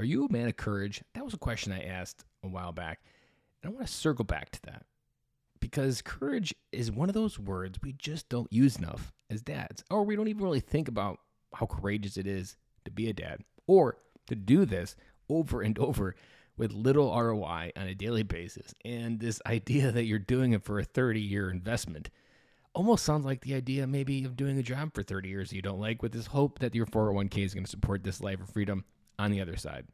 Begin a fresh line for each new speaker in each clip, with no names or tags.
Are you a man of courage? That was a question I asked a while back. And I want to circle back to that because courage is one of those words we just don't use enough as dads, or we don't even really think about how courageous it is to be a dad or to do this over and over with little ROI on a daily basis. And this idea that you're doing it for a 30 year investment almost sounds like the idea maybe of doing a job for 30 years you don't like with this hope that your 401k is going to support this life of freedom on the other side.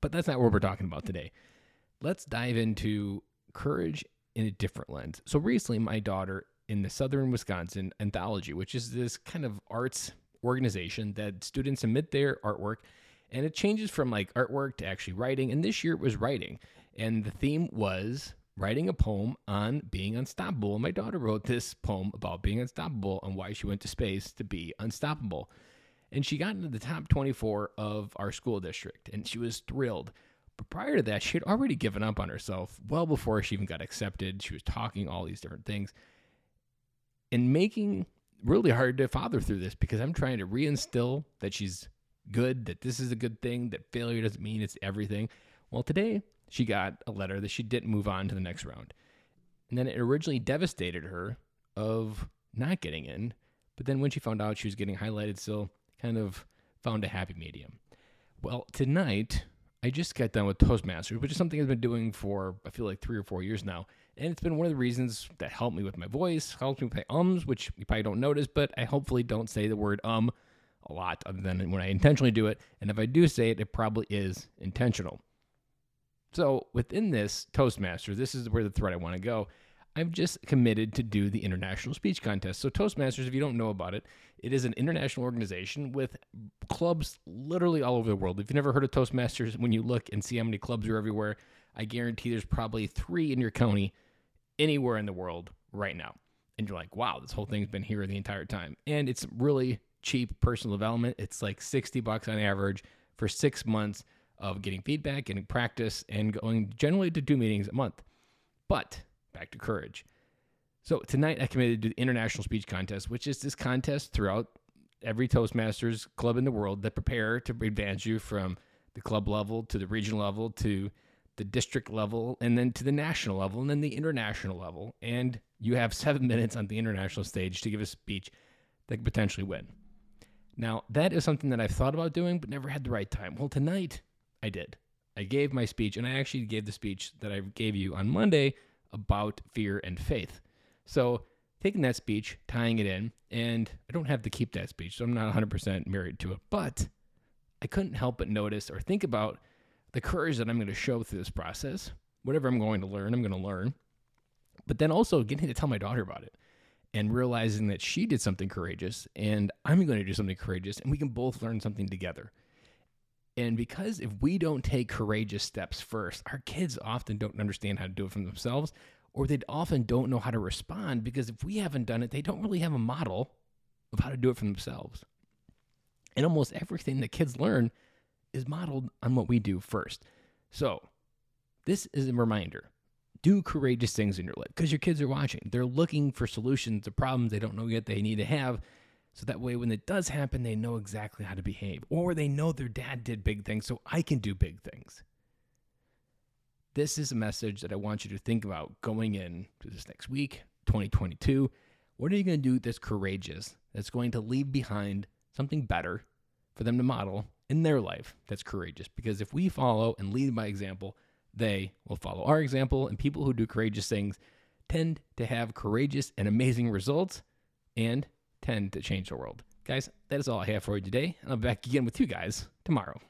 But that's not what we're talking about today. Let's dive into courage in a different lens. So recently, my daughter in the Southern Wisconsin Anthology, which is this kind of arts organization that students submit their artwork and it changes from like artwork to actually writing. And this year it was writing. And the theme was writing a poem on being unstoppable. And my daughter wrote this poem about being unstoppable and why she went to space to be unstoppable. And she got into the top 24 of our school district and she was thrilled. But prior to that, she had already given up on herself well before she even got accepted. She was talking all these different things and making really hard to father through this because I'm trying to reinstill that she's good, that this is a good thing, that failure doesn't mean it's everything. Well, today she got a letter that she didn't move on to the next round. And then it originally devastated her of not getting in. But then when she found out she was getting highlighted, still kind of found a happy medium. Well, tonight I just got done with Toastmasters, which is something I've been doing for I feel like three or four years now. And it's been one of the reasons that helped me with my voice, helps me with my ums, which you probably don't notice, but I hopefully don't say the word um a lot other than when I intentionally do it. And if I do say it, it probably is intentional. So within this Toastmasters, this is where the thread I want to go. I've just committed to do the international speech contest. So Toastmasters, if you don't know about it, it is an international organization with clubs literally all over the world. If you've never heard of Toastmasters, when you look and see how many clubs are everywhere, I guarantee there's probably three in your county anywhere in the world right now. And you're like, wow, this whole thing's been here the entire time. And it's really cheap personal development. It's like 60 bucks on average for six months of getting feedback, getting practice, and going generally to two meetings a month. But back to courage. So tonight I committed to the International Speech Contest, which is this contest throughout every Toastmasters club in the world that prepare to advance you from the club level to the regional level to the district level and then to the national level and then the international level. And you have seven minutes on the international stage to give a speech that could potentially win. Now, that is something that I've thought about doing, but never had the right time. Well, tonight I did. I gave my speech, and I actually gave the speech that I gave you on Monday about fear and faith. So, taking that speech, tying it in, and I don't have to keep that speech, so I'm not 100% married to it, but I couldn't help but notice or think about the courage that I'm going to show through this process. Whatever I'm going to learn, I'm going to learn. But then also getting to tell my daughter about it and realizing that she did something courageous and I'm going to do something courageous and we can both learn something together. And because if we don't take courageous steps first, our kids often don't understand how to do it for themselves, or they often don't know how to respond because if we haven't done it, they don't really have a model of how to do it for themselves. And almost everything that kids learn is modeled on what we do first. So, this is a reminder do courageous things in your life because your kids are watching. They're looking for solutions to problems they don't know yet they need to have. So that way, when it does happen, they know exactly how to behave. Or they know their dad did big things, so I can do big things. This is a message that I want you to think about going in to this next week, 2022. What are you going to do that's courageous, that's going to leave behind something better for them to model in their life that's courageous? Because if we follow and lead by example, they will follow our example, and people who do courageous things tend to have courageous and amazing results and tend to change the world. Guys, that is all I have for you today. I'll be back again with you guys tomorrow.